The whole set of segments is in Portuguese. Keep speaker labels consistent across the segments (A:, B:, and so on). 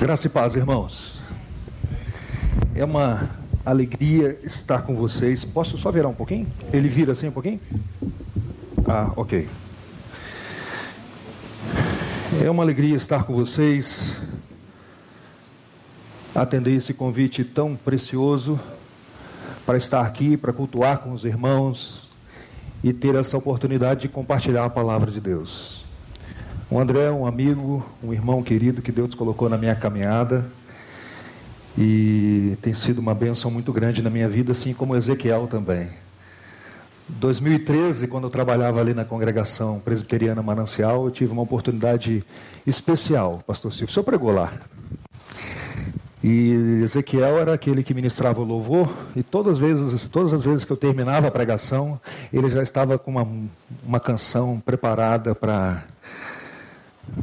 A: Graça e paz, irmãos. É uma alegria estar com vocês. Posso só virar um pouquinho? Ele vira assim um pouquinho? Ah, ok. É uma alegria estar com vocês, atender esse convite tão precioso para estar aqui, para cultuar com os irmãos e ter essa oportunidade de compartilhar a palavra de Deus. O André é um amigo, um irmão querido que Deus colocou na minha caminhada e tem sido uma bênção muito grande na minha vida, assim como Ezequiel também. 2013, quando eu trabalhava ali na congregação presbiteriana Manancial, eu tive uma oportunidade especial, pastor Silvio. O senhor pregou lá. E Ezequiel era aquele que ministrava o louvor, e todas as vezes, todas as vezes que eu terminava a pregação, ele já estava com uma, uma canção preparada para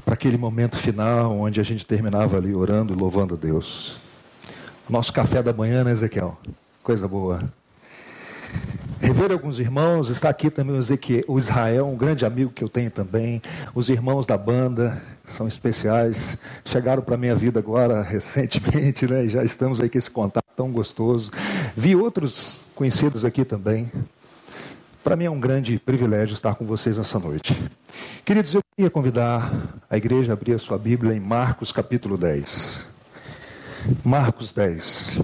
A: para aquele momento final, onde a gente terminava ali orando e louvando a Deus. Nosso café da manhã, né, Ezequiel? Coisa boa. Rever alguns irmãos, está aqui também o, Ezequiel, o Israel, um grande amigo que eu tenho também. Os irmãos da banda são especiais, chegaram para a minha vida agora recentemente, né? Já estamos aí com esse contato tão gostoso. Vi outros conhecidos aqui também. Para mim é um grande privilégio estar com vocês nessa noite. Queridos, eu queria convidar a igreja a abrir a sua Bíblia em Marcos capítulo 10. Marcos 10.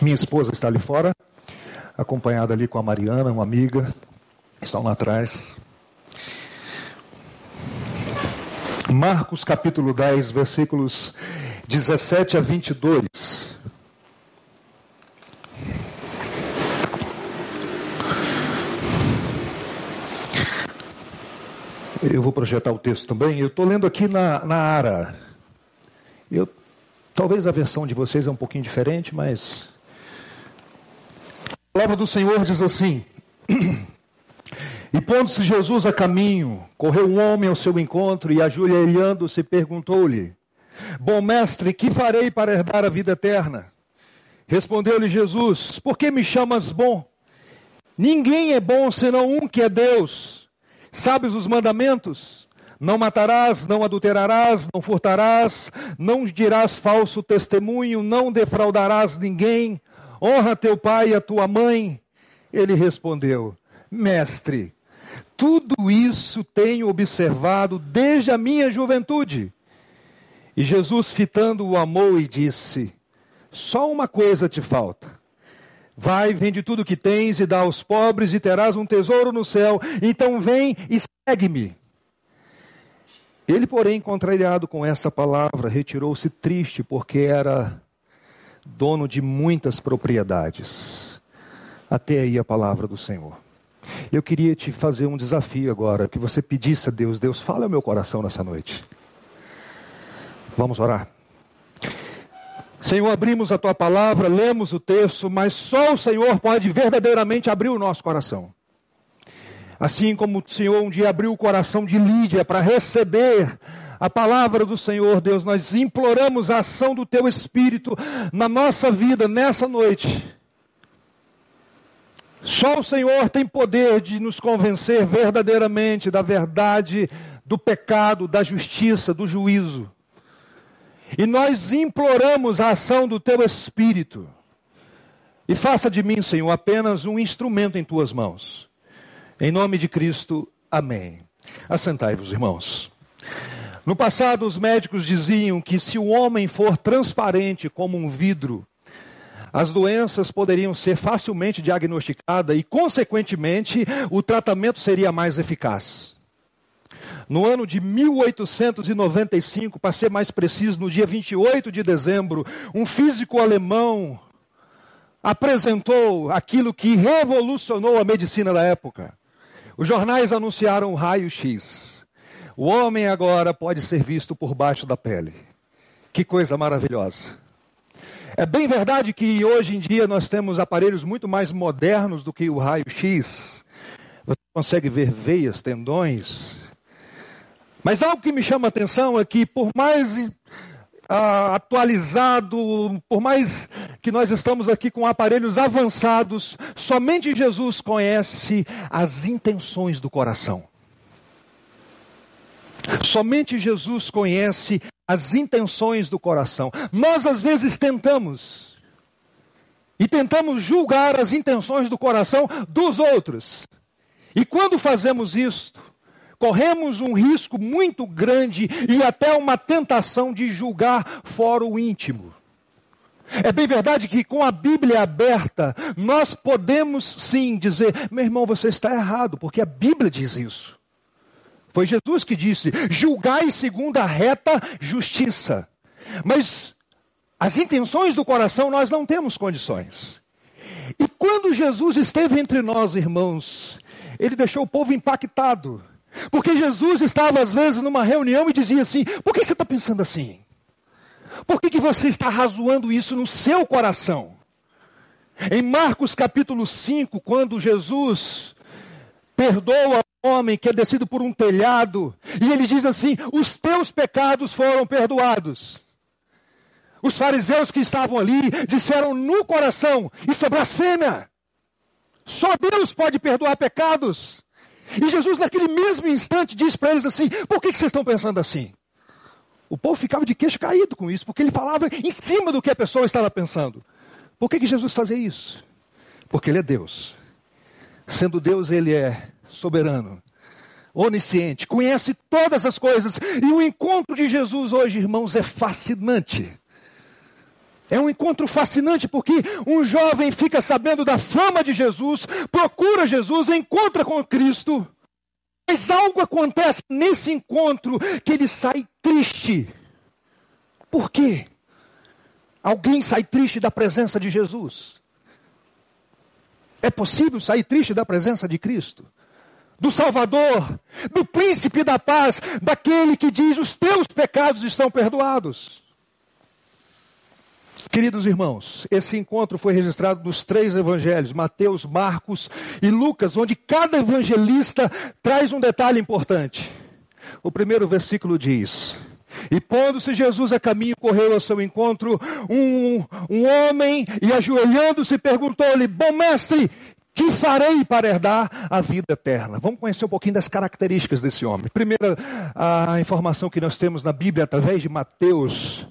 A: Minha esposa está ali fora, acompanhada ali com a Mariana, uma amiga, estão lá atrás. Marcos capítulo 10, versículos 17 a 22. Eu vou projetar o texto também. Eu estou lendo aqui na, na Ara. Eu, talvez a versão de vocês é um pouquinho diferente, mas. A palavra do Senhor diz assim: E pondo-se Jesus a caminho, correu um homem ao seu encontro e, ajoelhando-se, perguntou-lhe: Bom mestre, que farei para herdar a vida eterna? Respondeu-lhe Jesus: Por que me chamas bom? Ninguém é bom senão um que é Deus. Sabes os mandamentos? Não matarás, não adulterarás, não furtarás, não dirás falso testemunho, não defraudarás ninguém, honra teu pai e a tua mãe. Ele respondeu: Mestre, tudo isso tenho observado desde a minha juventude. E Jesus, fitando, o amou e disse: Só uma coisa te falta. Vai, vende tudo que tens e dá aos pobres, e terás um tesouro no céu. Então vem e segue-me. Ele, porém, contrariado com essa palavra, retirou-se triste, porque era dono de muitas propriedades. Até aí a palavra do Senhor. Eu queria te fazer um desafio agora, que você pedisse a Deus, Deus, fala ao meu coração nessa noite. Vamos orar. Senhor, abrimos a tua palavra, lemos o texto, mas só o Senhor pode verdadeiramente abrir o nosso coração. Assim como o Senhor um dia abriu o coração de Lídia para receber a palavra do Senhor, Deus, nós imploramos a ação do teu Espírito na nossa vida nessa noite. Só o Senhor tem poder de nos convencer verdadeiramente da verdade, do pecado, da justiça, do juízo. E nós imploramos a ação do teu Espírito. E faça de mim, Senhor, apenas um instrumento em tuas mãos. Em nome de Cristo, amém. Assentai-vos, irmãos. No passado, os médicos diziam que se o homem for transparente como um vidro, as doenças poderiam ser facilmente diagnosticadas e, consequentemente, o tratamento seria mais eficaz. No ano de 1895, para ser mais preciso, no dia 28 de dezembro, um físico alemão apresentou aquilo que revolucionou a medicina da época. Os jornais anunciaram o raio-x. O homem agora pode ser visto por baixo da pele. Que coisa maravilhosa. É bem verdade que hoje em dia nós temos aparelhos muito mais modernos do que o raio-x. Você consegue ver veias, tendões, mas algo que me chama a atenção é que, por mais ah, atualizado, por mais que nós estamos aqui com aparelhos avançados, somente Jesus conhece as intenções do coração. Somente Jesus conhece as intenções do coração. Nós às vezes tentamos e tentamos julgar as intenções do coração dos outros. E quando fazemos isto, corremos um risco muito grande e até uma tentação de julgar fora o íntimo. É bem verdade que com a Bíblia aberta, nós podemos sim dizer: meu irmão, você está errado, porque a Bíblia diz isso. Foi Jesus que disse: julgai segundo a reta justiça. Mas as intenções do coração nós não temos condições. E quando Jesus esteve entre nós, irmãos, ele deixou o povo impactado. Porque Jesus estava às vezes numa reunião e dizia assim: por que você está pensando assim? Por que, que você está razoando isso no seu coração? Em Marcos capítulo 5, quando Jesus perdoa o homem que é descido por um telhado, e ele diz assim: os teus pecados foram perdoados. Os fariseus que estavam ali disseram no coração: Isso é blasfêmia. Só Deus pode perdoar pecados. E Jesus, naquele mesmo instante, diz para eles assim: por que, que vocês estão pensando assim? O povo ficava de queixo caído com isso, porque ele falava em cima do que a pessoa estava pensando. Por que, que Jesus fazia isso? Porque ele é Deus. Sendo Deus, ele é soberano, onisciente, conhece todas as coisas. E o encontro de Jesus hoje, irmãos, é fascinante. É um encontro fascinante porque um jovem fica sabendo da fama de Jesus, procura Jesus, encontra com Cristo, mas algo acontece nesse encontro que ele sai triste. Por quê? Alguém sai triste da presença de Jesus? É possível sair triste da presença de Cristo? Do Salvador, do príncipe da paz, daquele que diz: os teus pecados estão perdoados. Queridos irmãos, esse encontro foi registrado nos três evangelhos, Mateus, Marcos e Lucas, onde cada evangelista traz um detalhe importante. O primeiro versículo diz: E pondo-se Jesus a caminho, correu ao seu encontro um, um homem e ajoelhando-se perguntou-lhe: Bom mestre, que farei para herdar a vida eterna? Vamos conhecer um pouquinho das características desse homem. Primeira a informação que nós temos na Bíblia através de Mateus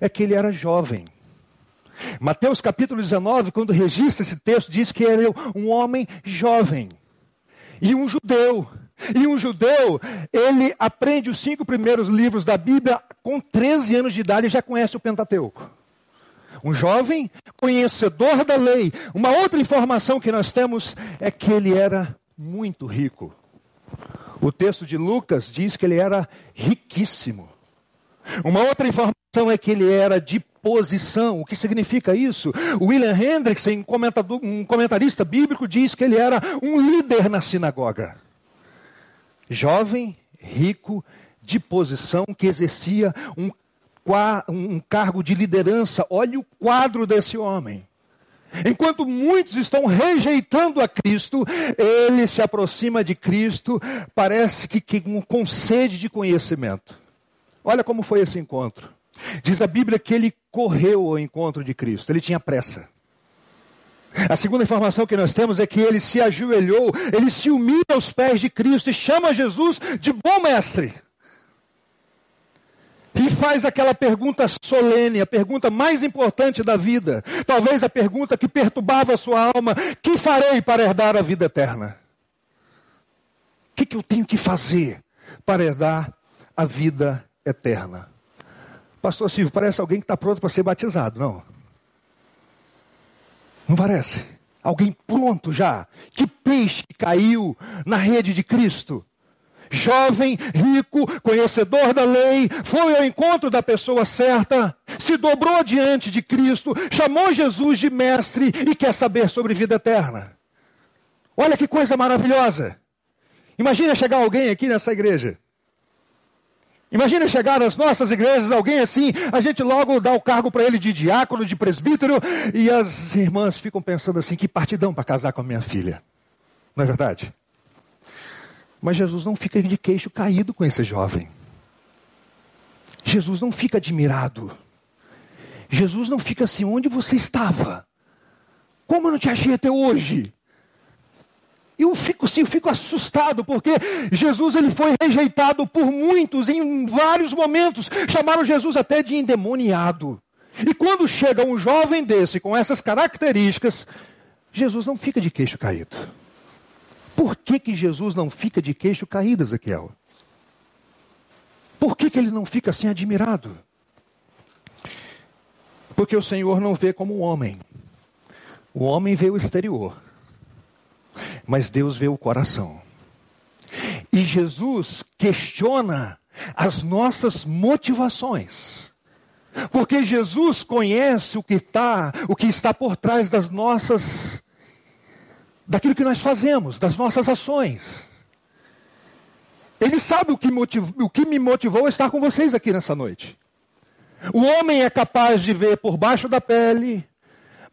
A: é que ele era jovem. Mateus capítulo 19, quando registra esse texto, diz que ele é um homem jovem e um judeu. E um judeu, ele aprende os cinco primeiros livros da Bíblia com 13 anos de idade e já conhece o Pentateuco. Um jovem conhecedor da lei. Uma outra informação que nós temos é que ele era muito rico. O texto de Lucas diz que ele era riquíssimo. Uma outra informação é que ele era de posição. O que significa isso? William Hendrickson, um comentarista bíblico, diz que ele era um líder na sinagoga. Jovem, rico, de posição, que exercia um, um cargo de liderança. Olhe o quadro desse homem. Enquanto muitos estão rejeitando a Cristo, ele se aproxima de Cristo, parece que, que com sede de conhecimento. Olha como foi esse encontro. Diz a Bíblia que ele correu ao encontro de Cristo, ele tinha pressa. A segunda informação que nós temos é que ele se ajoelhou, ele se humilha aos pés de Cristo e chama Jesus de bom mestre. E faz aquela pergunta solene, a pergunta mais importante da vida, talvez a pergunta que perturbava a sua alma: que farei para herdar a vida eterna? O que, que eu tenho que fazer para herdar a vida eterna? Pastor Silvio, parece alguém que está pronto para ser batizado, não? Não parece? Alguém pronto já? Que peixe caiu na rede de Cristo? Jovem, rico, conhecedor da lei, foi ao encontro da pessoa certa, se dobrou diante de Cristo, chamou Jesus de mestre e quer saber sobre vida eterna. Olha que coisa maravilhosa. Imagina chegar alguém aqui nessa igreja Imagina chegar nas nossas igrejas alguém assim, a gente logo dá o cargo para ele de diácono, de presbítero, e as irmãs ficam pensando assim: que partidão para casar com a minha filha. Não é verdade? Mas Jesus não fica de queixo caído com esse jovem. Jesus não fica admirado. Jesus não fica assim, onde você estava? Como eu não te achei até hoje? Eu fico sim, eu fico assustado, porque Jesus ele foi rejeitado por muitos em vários momentos. Chamaram Jesus até de endemoniado. E quando chega um jovem desse com essas características, Jesus não fica de queixo caído. Por que, que Jesus não fica de queixo caído, Ezequiel? Por que, que ele não fica assim admirado? Porque o Senhor não vê como um homem. O homem vê o exterior, mas Deus vê o coração. E Jesus questiona as nossas motivações. Porque Jesus conhece o que está, o que está por trás das nossas daquilo que nós fazemos, das nossas ações. Ele sabe o que, o que me motivou a estar com vocês aqui nessa noite. O homem é capaz de ver por baixo da pele,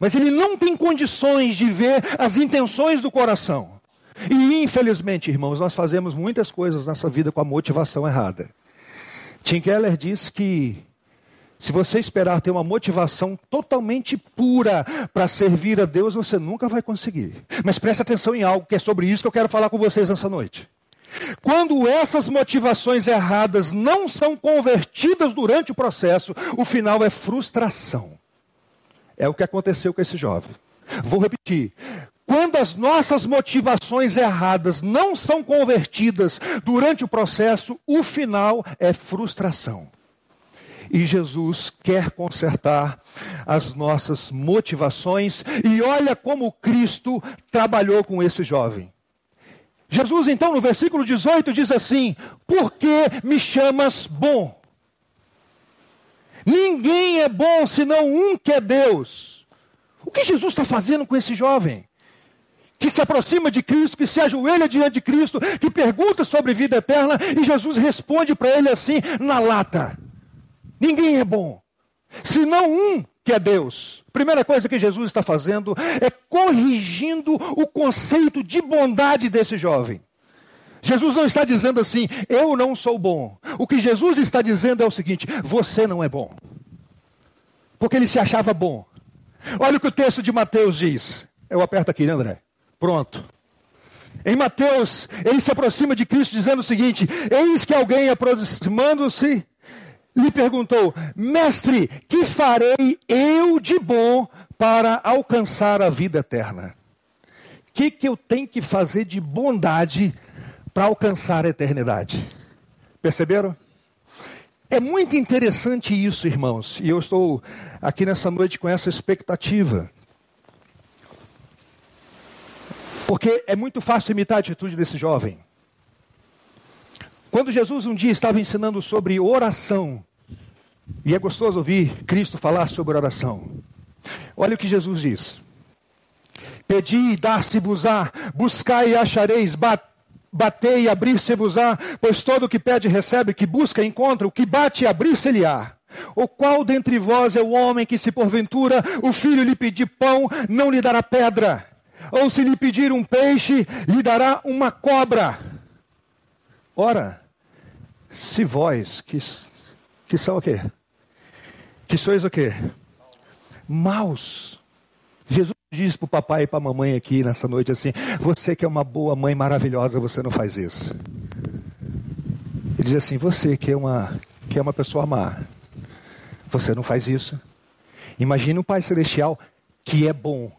A: mas ele não tem condições de ver as intenções do coração. E infelizmente, irmãos, nós fazemos muitas coisas nessa vida com a motivação errada. Tim Keller diz que se você esperar ter uma motivação totalmente pura para servir a Deus, você nunca vai conseguir. Mas preste atenção em algo que é sobre isso que eu quero falar com vocês nessa noite. Quando essas motivações erradas não são convertidas durante o processo, o final é frustração. É o que aconteceu com esse jovem. Vou repetir. Quando as nossas motivações erradas não são convertidas durante o processo, o final é frustração. E Jesus quer consertar as nossas motivações, e olha como Cristo trabalhou com esse jovem. Jesus, então, no versículo 18, diz assim: Por que me chamas bom? Ninguém é bom senão um que é Deus. O que Jesus está fazendo com esse jovem? Que se aproxima de Cristo, que se ajoelha diante de Cristo, que pergunta sobre vida eterna, e Jesus responde para ele assim, na lata: Ninguém é bom, senão um que é Deus. Primeira coisa que Jesus está fazendo é corrigindo o conceito de bondade desse jovem. Jesus não está dizendo assim, eu não sou bom. O que Jesus está dizendo é o seguinte: você não é bom. Porque ele se achava bom. Olha o que o texto de Mateus diz. Eu aperto aqui, né, André? Pronto. Em Mateus, ele se aproxima de Cristo dizendo o seguinte: Eis que alguém aproximando-se lhe perguntou: Mestre, que farei eu de bom para alcançar a vida eterna? O que, que eu tenho que fazer de bondade para alcançar a eternidade? Perceberam? É muito interessante isso, irmãos, e eu estou aqui nessa noite com essa expectativa. Porque é muito fácil imitar a atitude desse jovem. Quando Jesus um dia estava ensinando sobre oração, e é gostoso ouvir Cristo falar sobre oração. Olha o que Jesus diz: Pedi e dar-se-vos-á, buscai e achareis, batei e abrir-se-vos-á, pois todo o que pede recebe, que busca encontra, o que bate e abrir-se-lhe-á. O qual dentre vós é o homem que, se porventura o filho lhe pedir pão, não lhe dará pedra? Ou se lhe pedir um peixe, lhe dará uma cobra? Ora, se vós, que, que são o quê? Que sois o quê? Maus. Jesus diz para o papai e para a mamãe aqui nessa noite assim: Você que é uma boa mãe maravilhosa, você não faz isso. Ele diz assim: Você que é uma, que é uma pessoa má, você não faz isso. Imagine um Pai Celestial que é bom.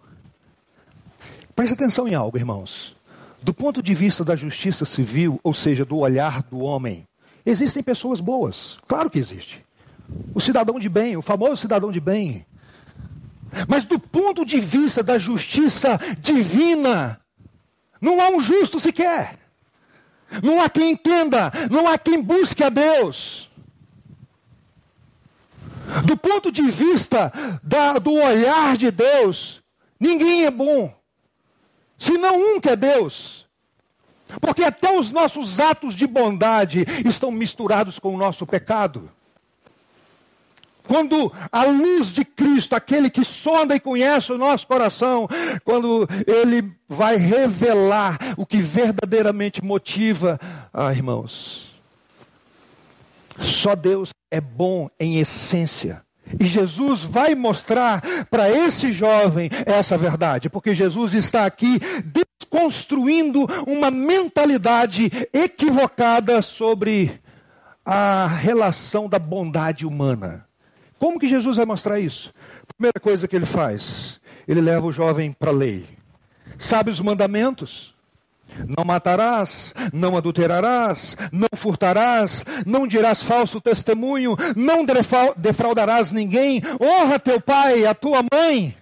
A: Preste atenção em algo, irmãos. Do ponto de vista da justiça civil, ou seja, do olhar do homem, Existem pessoas boas, claro que existe. O cidadão de bem, o famoso cidadão de bem. Mas do ponto de vista da justiça divina, não há um justo sequer. Não há quem entenda, não há quem busque a Deus. Do ponto de vista da, do olhar de Deus, ninguém é bom, senão um que é Deus. Porque até os nossos atos de bondade estão misturados com o nosso pecado. Quando a luz de Cristo, aquele que sonda e conhece o nosso coração, quando ele vai revelar o que verdadeiramente motiva, ah, irmãos, só Deus é bom em essência. E Jesus vai mostrar para esse jovem essa verdade, porque Jesus está aqui desconstruindo uma mentalidade equivocada sobre a relação da bondade humana. Como que Jesus vai mostrar isso? Primeira coisa que ele faz, ele leva o jovem para a lei. Sabe os mandamentos? Não matarás, não adulterarás, não furtarás, não dirás falso testemunho, não defraudarás ninguém, honra teu pai, a tua mãe.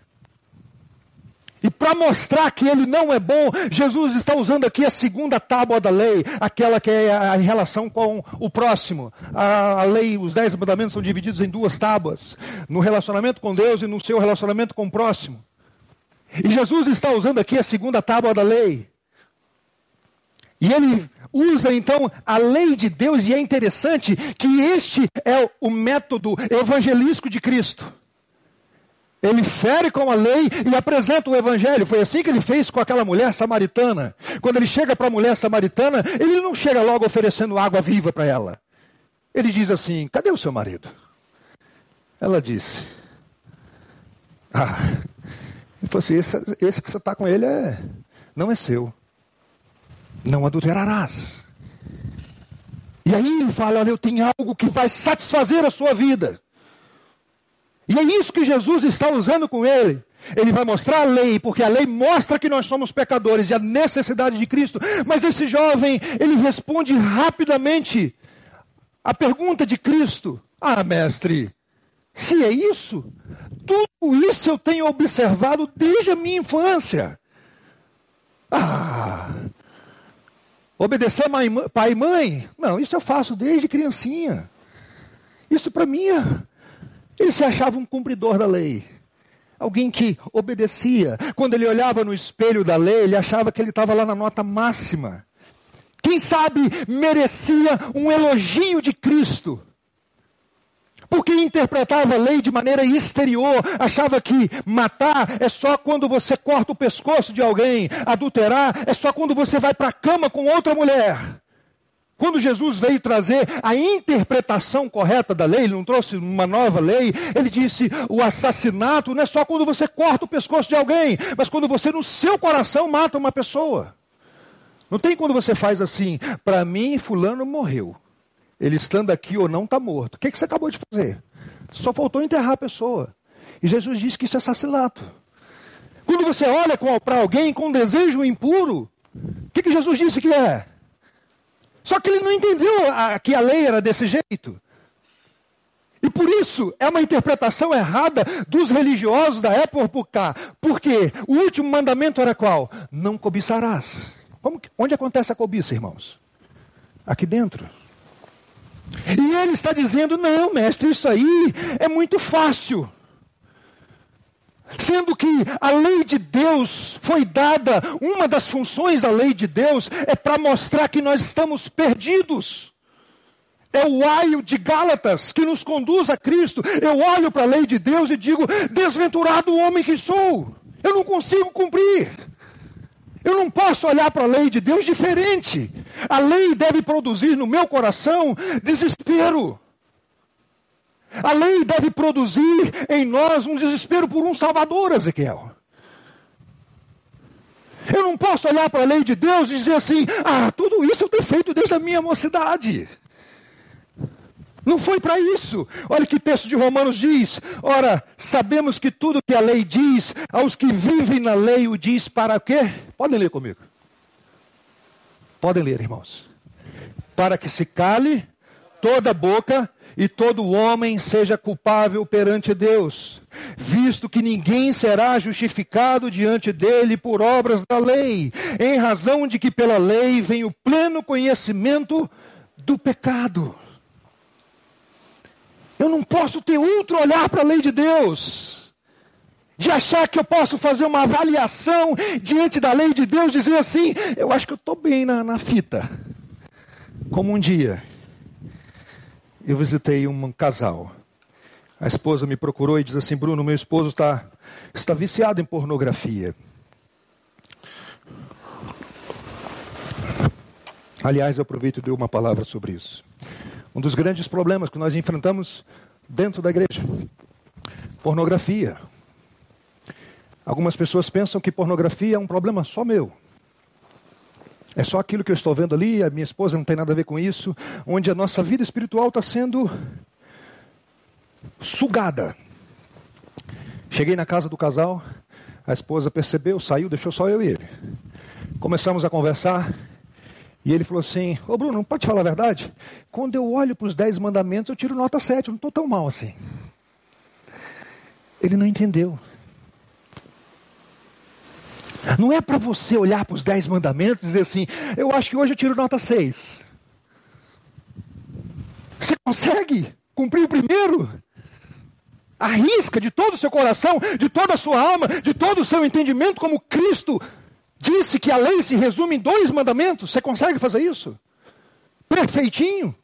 A: E para mostrar que ele não é bom, Jesus está usando aqui a segunda tábua da lei, aquela que é em relação com o próximo. A, a, lei, os dez mandamentos são divididos em duas tábuas: no relacionamento com Deus e no seu relacionamento com o próximo. E Jesus está usando aqui a segunda tábua da lei. E ele usa então a lei de Deus, e é interessante que este é o método evangelístico de Cristo. Ele fere com a lei e apresenta o evangelho. Foi assim que ele fez com aquela mulher samaritana. Quando ele chega para a mulher samaritana, ele não chega logo oferecendo água viva para ela. Ele diz assim: Cadê o seu marido? Ela disse: Ah, ele falou assim: Esse, esse que você está com ele é, não é seu. Não adulterarás. E aí ele fala: Olha, eu tenho algo que vai satisfazer a sua vida. E é isso que Jesus está usando com ele. Ele vai mostrar a lei, porque a lei mostra que nós somos pecadores e a necessidade de Cristo. Mas esse jovem, ele responde rapidamente a pergunta de Cristo: Ah, mestre, se é isso, tudo isso eu tenho observado desde a minha infância. Ah, obedecer pai e mãe? Não, isso eu faço desde criancinha. Isso para mim é ele se achava um cumpridor da lei. Alguém que obedecia. Quando ele olhava no espelho da lei, ele achava que ele estava lá na nota máxima. Quem sabe merecia um elogio de Cristo. Porque interpretava a lei de maneira exterior, achava que matar é só quando você corta o pescoço de alguém, adulterar é só quando você vai para a cama com outra mulher. Quando Jesus veio trazer a interpretação correta da lei, ele não trouxe uma nova lei, ele disse: o assassinato não é só quando você corta o pescoço de alguém, mas quando você no seu coração mata uma pessoa. Não tem quando você faz assim, para mim, Fulano morreu. Ele estando aqui ou não está morto. O que, que você acabou de fazer? Só faltou enterrar a pessoa. E Jesus disse que isso é assassinato. Quando você olha para alguém com desejo impuro, o que, que Jesus disse que é? Só que ele não entendeu a, que a lei era desse jeito. E por isso é uma interpretação errada dos religiosos da época. Porque o último mandamento era qual? Não cobiçarás. Como, onde acontece a cobiça, irmãos? Aqui dentro. E ele está dizendo: não, mestre, isso aí é muito fácil. Sendo que a lei de Deus foi dada, uma das funções da lei de Deus é para mostrar que nós estamos perdidos. É o aio de Gálatas que nos conduz a Cristo. Eu olho para a lei de Deus e digo: desventurado homem que sou. Eu não consigo cumprir. Eu não posso olhar para a lei de Deus diferente. A lei deve produzir no meu coração desespero. A lei deve produzir em nós um desespero por um Salvador, Ezequiel. Eu não posso olhar para a lei de Deus e dizer assim: ah, tudo isso eu tenho feito desde a minha mocidade. Não foi para isso. Olha que texto de Romanos diz: Ora, sabemos que tudo que a lei diz, aos que vivem na lei, o diz para quê? Podem ler comigo. Podem ler, irmãos. Para que se cale toda boca e todo homem seja culpável perante Deus, visto que ninguém será justificado diante dele por obras da lei, em razão de que pela lei vem o pleno conhecimento do pecado. Eu não posso ter outro olhar para a lei de Deus. De achar que eu posso fazer uma avaliação diante da lei de Deus, dizer assim, eu acho que eu estou bem na, na fita. Como um dia, eu visitei um casal. A esposa me procurou e diz assim: Bruno, meu esposo está, está viciado em pornografia. Aliás, eu aproveito e dou uma palavra sobre isso. Um dos grandes problemas que nós enfrentamos dentro da igreja Pornografia. Algumas pessoas pensam que pornografia é um problema só meu. É só aquilo que eu estou vendo ali, a minha esposa não tem nada a ver com isso, onde a nossa vida espiritual está sendo sugada. Cheguei na casa do casal, a esposa percebeu, saiu, deixou só eu e ele. Começamos a conversar, e ele falou assim: Ô Bruno, pode falar a verdade? Quando eu olho para os dez mandamentos, eu tiro nota 7, eu não estou tão mal assim. Ele não entendeu. Não é para você olhar para os dez mandamentos e dizer assim, eu acho que hoje eu tiro nota 6. Você consegue cumprir o primeiro? Arrisca de todo o seu coração, de toda a sua alma, de todo o seu entendimento, como Cristo disse que a lei se resume em dois mandamentos. Você consegue fazer isso? Perfeitinho.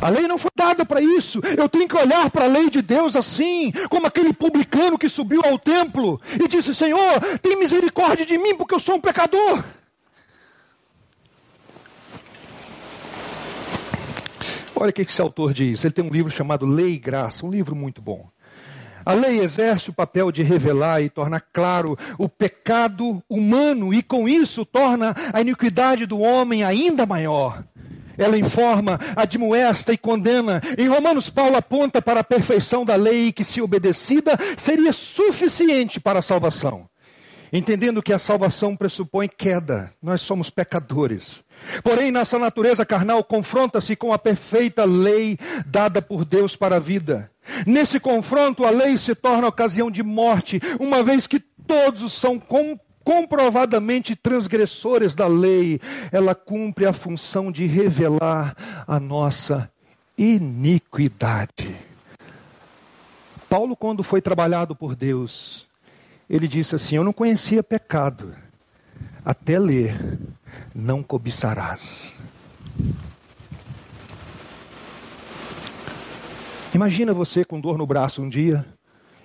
A: A lei não foi dada para isso. Eu tenho que olhar para a lei de Deus assim, como aquele publicano que subiu ao templo e disse: Senhor, tem misericórdia de mim, porque eu sou um pecador. Olha o que esse autor diz. Ele tem um livro chamado Lei e Graça, um livro muito bom. A lei exerce o papel de revelar e tornar claro o pecado humano e, com isso, torna a iniquidade do homem ainda maior ela informa, admoesta e condena. Em Romanos, Paulo aponta para a perfeição da lei que, se obedecida, seria suficiente para a salvação. Entendendo que a salvação pressupõe queda, nós somos pecadores. Porém, nossa natureza carnal confronta-se com a perfeita lei dada por Deus para a vida. Nesse confronto, a lei se torna ocasião de morte, uma vez que todos são comprovadamente transgressores da lei, ela cumpre a função de revelar a nossa iniquidade. Paulo, quando foi trabalhado por Deus, ele disse assim: Eu não conhecia pecado, até ler, não cobiçarás. Imagina você com dor no braço um dia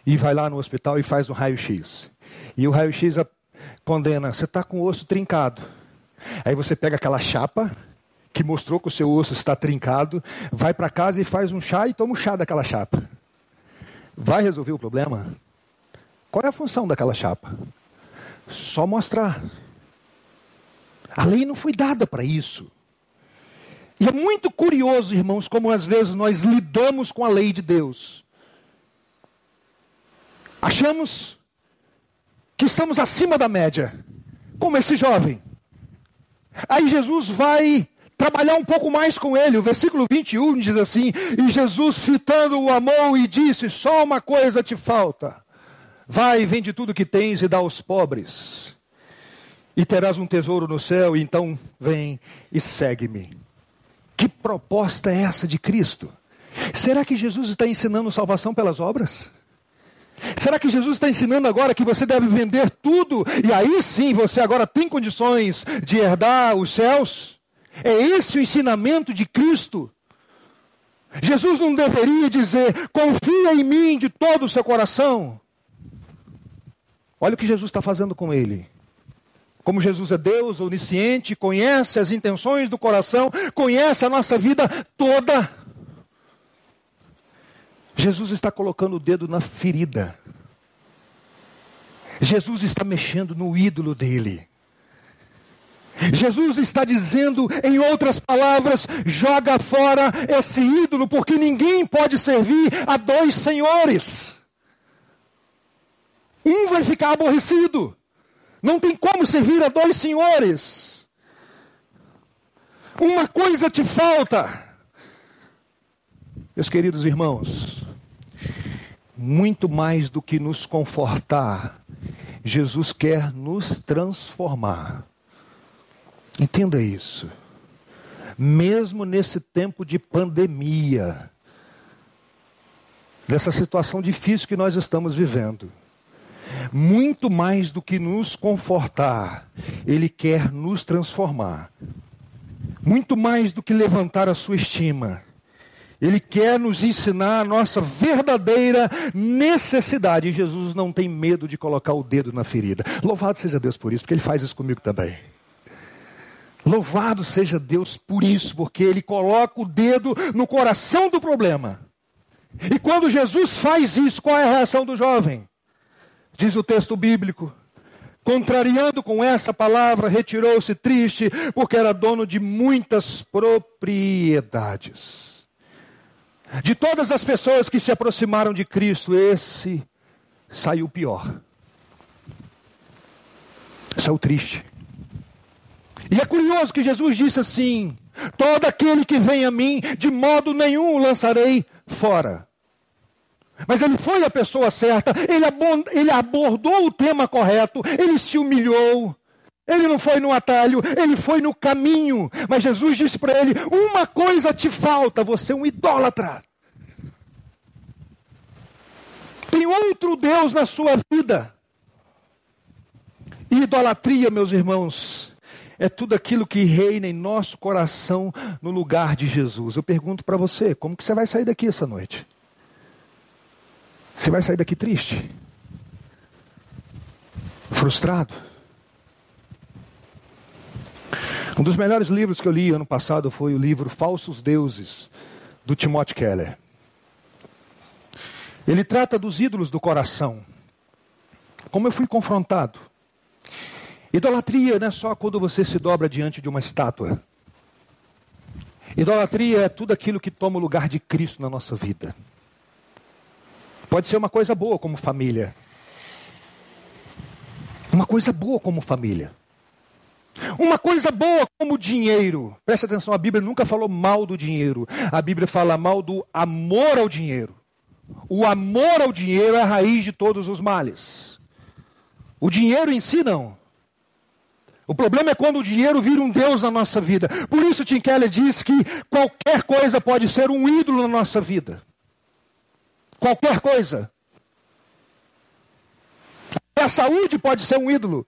A: e vai lá no hospital e faz um raio-x. E o raio-x condena, você está com o osso trincado. Aí você pega aquela chapa que mostrou que o seu osso está trincado, vai para casa e faz um chá e toma o chá daquela chapa. Vai resolver o problema? Qual é a função daquela chapa? Só mostrar. A lei não foi dada para isso. E é muito curioso, irmãos, como às vezes nós lidamos com a lei de Deus. Achamos que estamos acima da média, como esse jovem. Aí Jesus vai trabalhar um pouco mais com ele. O versículo 21 diz assim: E Jesus, fitando, o amou e disse: Só uma coisa te falta. Vai, vende tudo que tens e dá aos pobres, e terás um tesouro no céu. Então vem e segue-me. Que proposta é essa de Cristo? Será que Jesus está ensinando salvação pelas obras? Será que Jesus está ensinando agora que você deve vender tudo e aí sim você agora tem condições de herdar os céus? É esse o ensinamento de Cristo? Jesus não deveria dizer, confia em mim de todo o seu coração. Olha o que Jesus está fazendo com ele. Como Jesus é Deus, onisciente, conhece as intenções do coração, conhece a nossa vida toda. Jesus está colocando o dedo na ferida. Jesus está mexendo no ídolo dele. Jesus está dizendo, em outras palavras, joga fora esse ídolo, porque ninguém pode servir a dois senhores. Um vai ficar aborrecido. Não tem como servir a dois senhores. Uma coisa te falta. Meus queridos irmãos, muito mais do que nos confortar, Jesus quer nos transformar. Entenda isso. Mesmo nesse tempo de pandemia, dessa situação difícil que nós estamos vivendo, muito mais do que nos confortar, Ele quer nos transformar. Muito mais do que levantar a sua estima ele quer nos ensinar a nossa verdadeira necessidade. E Jesus não tem medo de colocar o dedo na ferida. Louvado seja Deus por isso, porque Ele faz isso comigo também. Louvado seja Deus por isso, porque Ele coloca o dedo no coração do problema E quando Jesus faz isso, qual é a reação do jovem? Diz o texto bíblico. Contrariando com essa palavra, retirou-se triste, porque era dono de muitas propriedades. De todas as pessoas que se aproximaram de Cristo, esse saiu pior. Saiu triste. E é curioso que Jesus disse assim: Todo aquele que vem a mim, de modo nenhum o lançarei fora. Mas ele foi a pessoa certa, ele, abordou o tema correto, ele se humilhou. Ele não foi no atalho, ele foi no caminho. Mas Jesus disse para ele: Uma coisa te falta, você é um idólatra. Tem outro Deus na sua vida. idolatria, meus irmãos, é tudo aquilo que reina em nosso coração no lugar de Jesus. Eu pergunto para você: como que você vai sair daqui essa noite? Você vai sair daqui triste? Frustrado? Um dos melhores livros que eu li ano passado foi o livro Falsos Deuses, do Timothy Keller. Ele trata dos ídolos do coração. Como eu fui confrontado. Idolatria não é só quando você se dobra diante de uma estátua. Idolatria é tudo aquilo que toma o lugar de Cristo na nossa vida. Pode ser uma coisa boa como família. Uma coisa boa como família. Uma coisa boa como dinheiro. Preste atenção, a Bíblia nunca falou mal do dinheiro. A Bíblia fala mal do amor ao dinheiro. O amor ao dinheiro é a raiz de todos os males. O dinheiro em si não. O problema é quando o dinheiro vira um Deus na nossa vida. Por isso Tim Keller diz que qualquer coisa pode ser um ídolo na nossa vida qualquer coisa. A saúde pode ser um ídolo.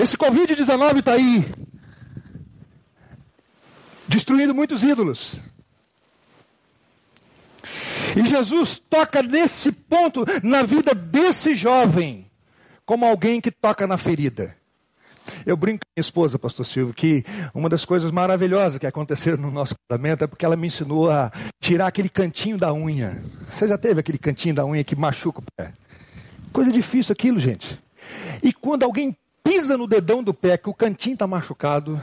A: Esse Covid-19 está aí, destruindo muitos ídolos. E Jesus toca nesse ponto na vida desse jovem, como alguém que toca na ferida. Eu brinco com minha esposa, pastor Silvio, que uma das coisas maravilhosas que aconteceram no nosso casamento é porque ela me ensinou a tirar aquele cantinho da unha. Você já teve aquele cantinho da unha que machuca o pé? Coisa difícil aquilo, gente. E quando alguém pisa no dedão do pé, que o cantinho está machucado,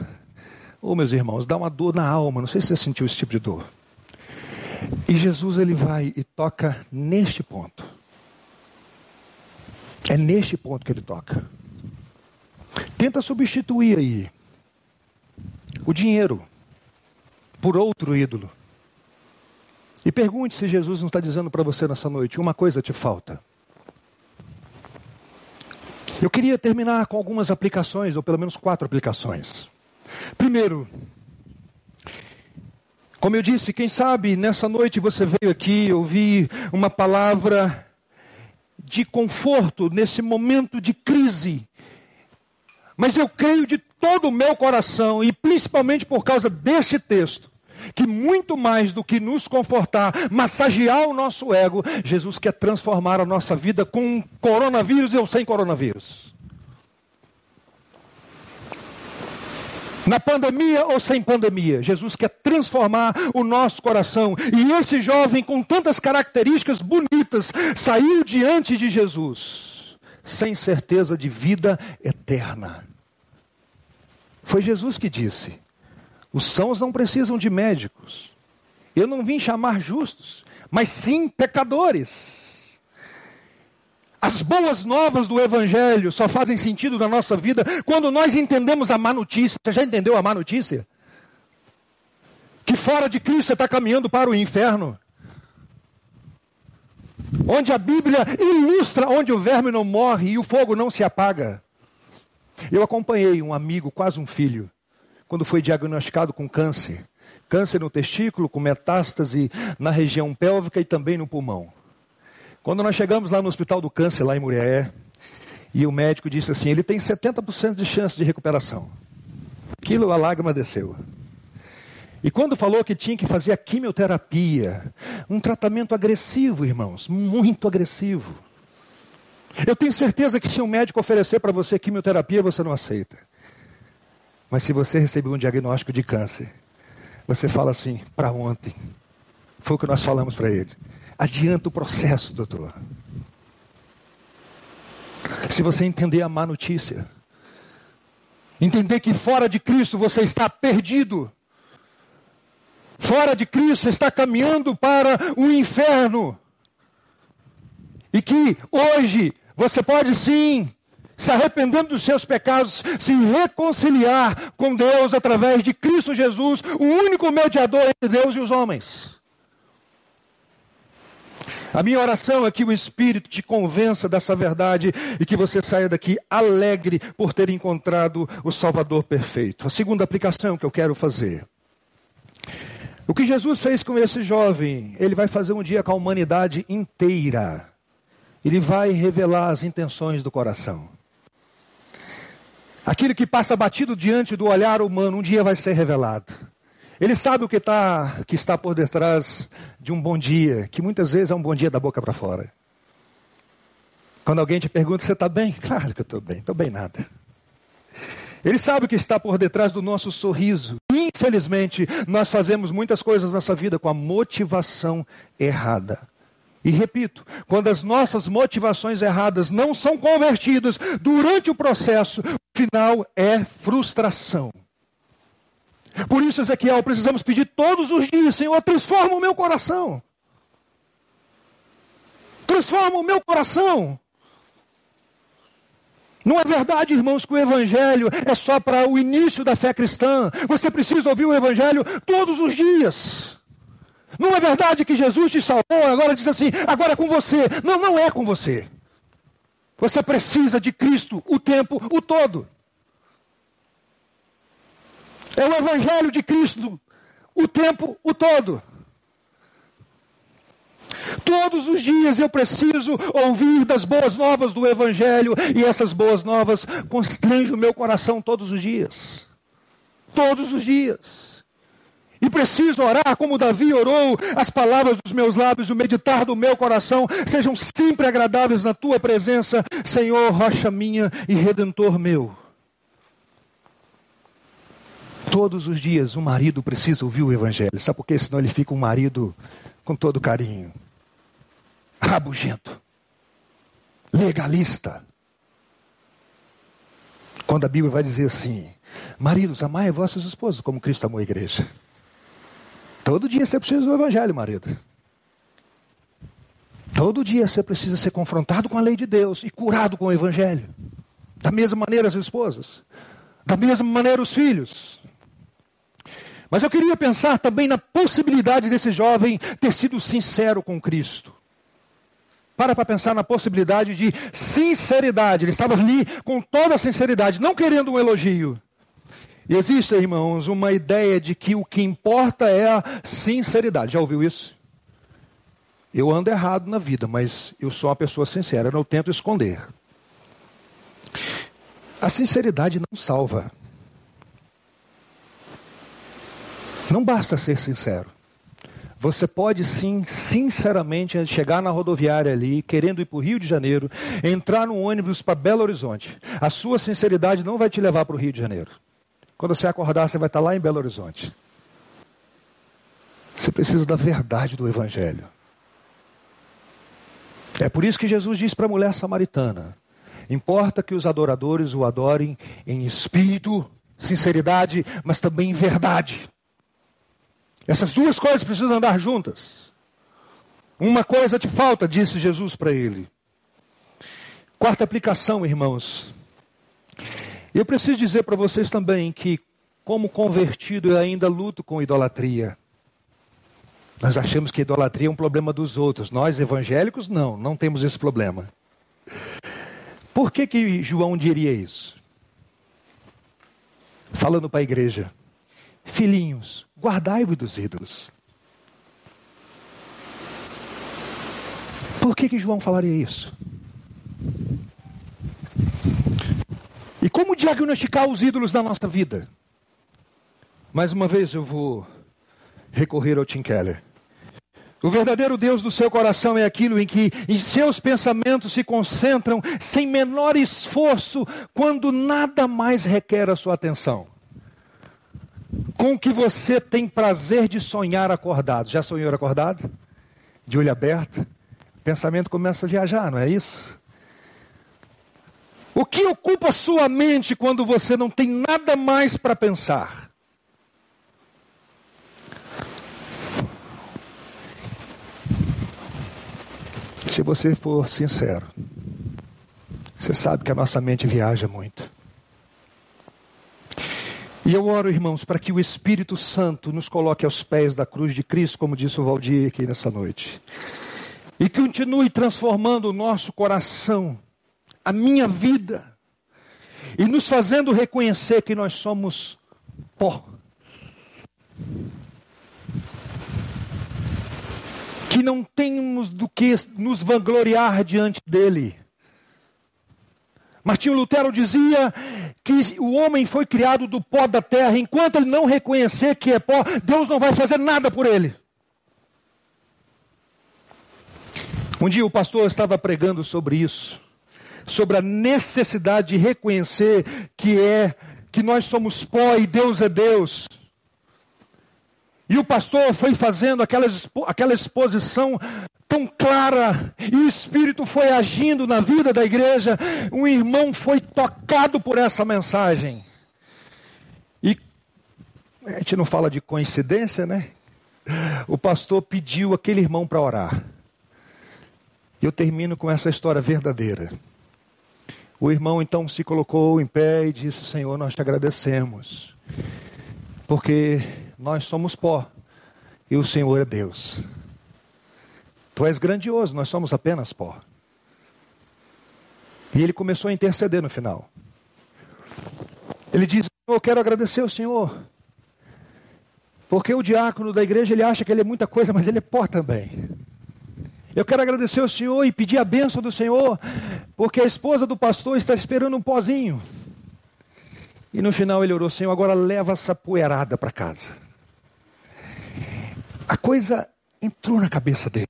A: ô oh, meus irmãos, dá uma dor na alma. Não sei se você sentiu esse tipo de dor. E Jesus ele vai e toca neste ponto. É neste ponto que ele toca. Tenta substituir aí o dinheiro por outro ídolo. E pergunte se Jesus não está dizendo para você nessa noite: uma coisa te falta. Eu queria terminar com algumas aplicações, ou pelo menos quatro aplicações. Primeiro, como eu disse, quem sabe nessa noite você veio aqui ouvir uma palavra de conforto nesse momento de crise mas eu creio de todo o meu coração, e principalmente por causa deste texto, que muito mais do que nos confortar, massagear o nosso ego, Jesus quer transformar a nossa vida com coronavírus ou sem coronavírus. Na pandemia ou sem pandemia, Jesus quer transformar o nosso coração. E esse jovem, com tantas características bonitas, saiu diante de Jesus, sem certeza de vida eterna. Foi Jesus que disse: os sãos não precisam de médicos. Eu não vim chamar justos, mas sim pecadores. As boas novas do Evangelho só fazem sentido na nossa vida quando nós entendemos a má notícia. Você já entendeu a má notícia? Que fora de Cristo você está caminhando para o inferno. Onde a Bíblia ilustra onde o verme não morre e o fogo não se apaga. Eu acompanhei um amigo, quase um filho, quando foi diagnosticado com câncer. Câncer no testículo, com metástase na região pélvica e também no pulmão. Quando nós chegamos lá no Hospital do Câncer, lá em Muriaé, e o médico disse assim: ele tem 70% de chance de recuperação. Aquilo a lágrima desceu. E quando falou que tinha que fazer a quimioterapia, um tratamento agressivo, irmãos, muito agressivo. Eu tenho certeza que se um médico oferecer para você quimioterapia, você não aceita. Mas se você recebeu um diagnóstico de câncer, você fala assim, para ontem. Foi o que nós falamos para ele. Adianta o processo, doutor. Se você entender a má notícia, entender que fora de Cristo você está perdido, fora de Cristo você está caminhando para o inferno, e que hoje você pode sim se arrependendo dos seus pecados, se reconciliar com Deus através de Cristo Jesus, o único mediador entre Deus e os homens. A minha oração é que o Espírito te convença dessa verdade e que você saia daqui alegre por ter encontrado o Salvador perfeito. A segunda aplicação que eu quero fazer. O que Jesus fez com esse jovem, ele vai fazer um dia com a humanidade inteira. Ele vai revelar as intenções do coração. Aquilo que passa batido diante do olhar humano, um dia vai ser revelado. Ele sabe o que, tá, que está por detrás de um bom dia, que muitas vezes é um bom dia da boca para fora. Quando alguém te pergunta, você está bem? Claro que eu estou bem, estou bem nada. Ele sabe o que está por detrás do nosso sorriso. Infelizmente, nós fazemos muitas coisas nessa vida com a motivação errada. E repito, quando as nossas motivações erradas não são convertidas durante o processo, o final é frustração. Por isso, Ezequiel, precisamos pedir todos os dias: Senhor, transforma o meu coração. Transforma o meu coração. Não é verdade, irmãos, que o Evangelho é só para o início da fé cristã. Você precisa ouvir o Evangelho todos os dias. Não é verdade que Jesus te salvou, agora diz assim, agora é com você. Não, não é com você. Você precisa de Cristo o tempo, o todo. É o Evangelho de Cristo o tempo, o todo. Todos os dias eu preciso ouvir das boas novas do Evangelho, e essas boas novas constrangem o meu coração todos os dias. Todos os dias. E preciso orar como Davi orou, as palavras dos meus lábios, o meditar do meu coração sejam sempre agradáveis na tua presença, Senhor, rocha minha e redentor meu. Todos os dias o marido precisa ouvir o evangelho. Sabe por quê? Senão ele fica um marido com todo carinho. Rabugento. Legalista. Quando a Bíblia vai dizer assim: Maridos, amai vossas esposas como Cristo amou a igreja. Todo dia você precisa do evangelho, marido. Todo dia você precisa ser confrontado com a lei de Deus e curado com o evangelho. Da mesma maneira as esposas, da mesma maneira os filhos. Mas eu queria pensar também na possibilidade desse jovem ter sido sincero com Cristo. Para para pensar na possibilidade de sinceridade. Ele estava ali com toda a sinceridade, não querendo um elogio, e existe, irmãos, uma ideia de que o que importa é a sinceridade. Já ouviu isso? Eu ando errado na vida, mas eu sou uma pessoa sincera, eu não tento esconder. A sinceridade não salva. Não basta ser sincero. Você pode sim, sinceramente, chegar na rodoviária ali, querendo ir para o Rio de Janeiro, entrar no ônibus para Belo Horizonte. A sua sinceridade não vai te levar para o Rio de Janeiro. Quando você acordar, você vai estar lá em Belo Horizonte. Você precisa da verdade do Evangelho. É por isso que Jesus diz para a mulher samaritana: importa que os adoradores o adorem em espírito, sinceridade, mas também em verdade. Essas duas coisas precisam andar juntas. Uma coisa te falta, disse Jesus para ele. Quarta aplicação, irmãos. Eu preciso dizer para vocês também que, como convertido, eu ainda luto com idolatria. Nós achamos que idolatria é um problema dos outros. Nós, evangélicos, não, não temos esse problema. Por que, que João diria isso? Falando para a igreja: Filhinhos, guardai-vos dos ídolos. Por que, que João falaria isso? E como diagnosticar os ídolos da nossa vida? Mais uma vez eu vou recorrer ao Tim Keller. O verdadeiro Deus do seu coração é aquilo em que em seus pensamentos se concentram sem menor esforço, quando nada mais requer a sua atenção. com o que você tem prazer de sonhar acordado. Já sonhou acordado? De olho aberto? O pensamento começa a viajar, não é isso? O que ocupa sua mente quando você não tem nada mais para pensar? Se você for sincero, você sabe que a nossa mente viaja muito. E eu oro, irmãos, para que o Espírito Santo nos coloque aos pés da cruz de Cristo, como disse o Valdir aqui nessa noite. E que continue transformando o nosso coração, a minha vida, e nos fazendo reconhecer que nós somos pó. Que não temos do que nos vangloriar diante dele Martinho Lutero dizia que o homem foi criado do pó da terra. Enquanto ele não reconhecer que é pó, Deus não vai fazer nada por ele. Um dia o pastor estava pregando sobre isso, sobre a necessidade de reconhecer que é que nós somos pó e Deus é Deus. E o pastor foi fazendo aquela, aquela exposição tão clara, e o Espírito foi agindo na vida da igreja. Um irmão foi tocado por essa mensagem. E a gente não fala de coincidência, né? O pastor pediu aquele irmão para orar. E eu termino com essa história verdadeira. O irmão então se colocou em pé e disse: Senhor, nós te agradecemos, porque nós somos pó e o Senhor é Deus. Tu és grandioso, nós somos apenas pó. E ele começou a interceder no final. Ele diz: Eu quero agradecer ao Senhor. Porque o diácono da igreja ele acha que ele é muita coisa, mas ele é pó também. Eu quero agradecer ao Senhor e pedir a bênção do Senhor, porque a esposa do pastor está esperando um pozinho. E no final ele orou: Senhor, agora leva essa poeirada para casa. A coisa entrou na cabeça dele.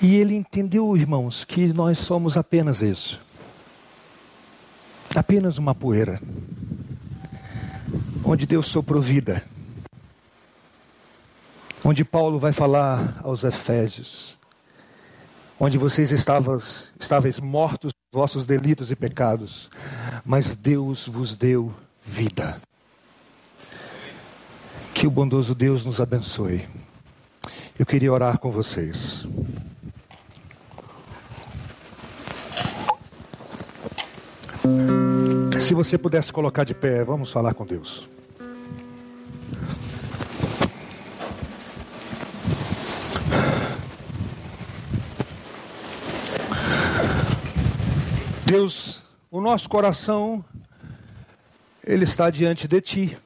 A: E ele entendeu, irmãos, que nós somos apenas isso apenas uma poeira onde Deus soprou vida. Onde Paulo vai falar aos Efésios, onde vocês estavas, estáveis mortos vossos delitos e pecados, mas Deus vos deu vida. Que o bondoso Deus nos abençoe. Eu queria orar com vocês. Se você pudesse colocar de pé, vamos falar com Deus. Deus, o nosso coração, ele está diante de Ti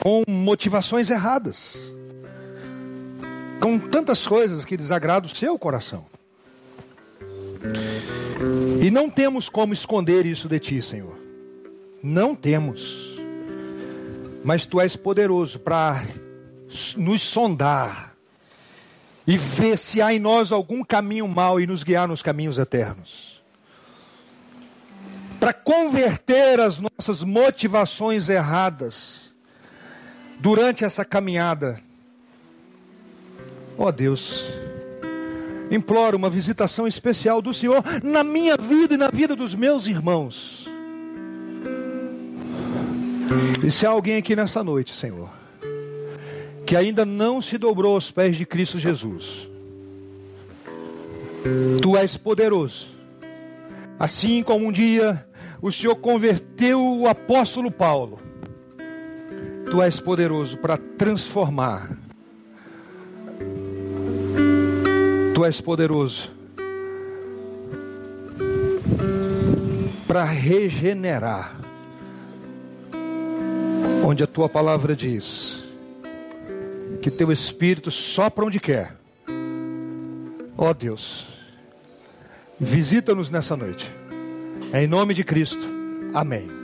A: com motivações erradas, com tantas coisas que desagradam o seu coração. E não temos como esconder isso de ti, Senhor. Não temos. Mas tu és poderoso para nos sondar e ver se há em nós algum caminho mau e nos guiar nos caminhos eternos. Para converter as nossas motivações erradas durante essa caminhada. Ó oh Deus, imploro uma visitação especial do Senhor na minha vida e na vida dos meus irmãos. E se há alguém aqui nessa noite, Senhor, que ainda não se dobrou aos pés de Cristo Jesus, Tu és poderoso, assim como um dia o Senhor converteu o apóstolo Paulo Tu és poderoso para transformar. Tu és poderoso para regenerar. Onde a tua palavra diz que teu espírito sopra onde quer. Ó oh Deus, visita-nos nessa noite. Em nome de Cristo. Amém.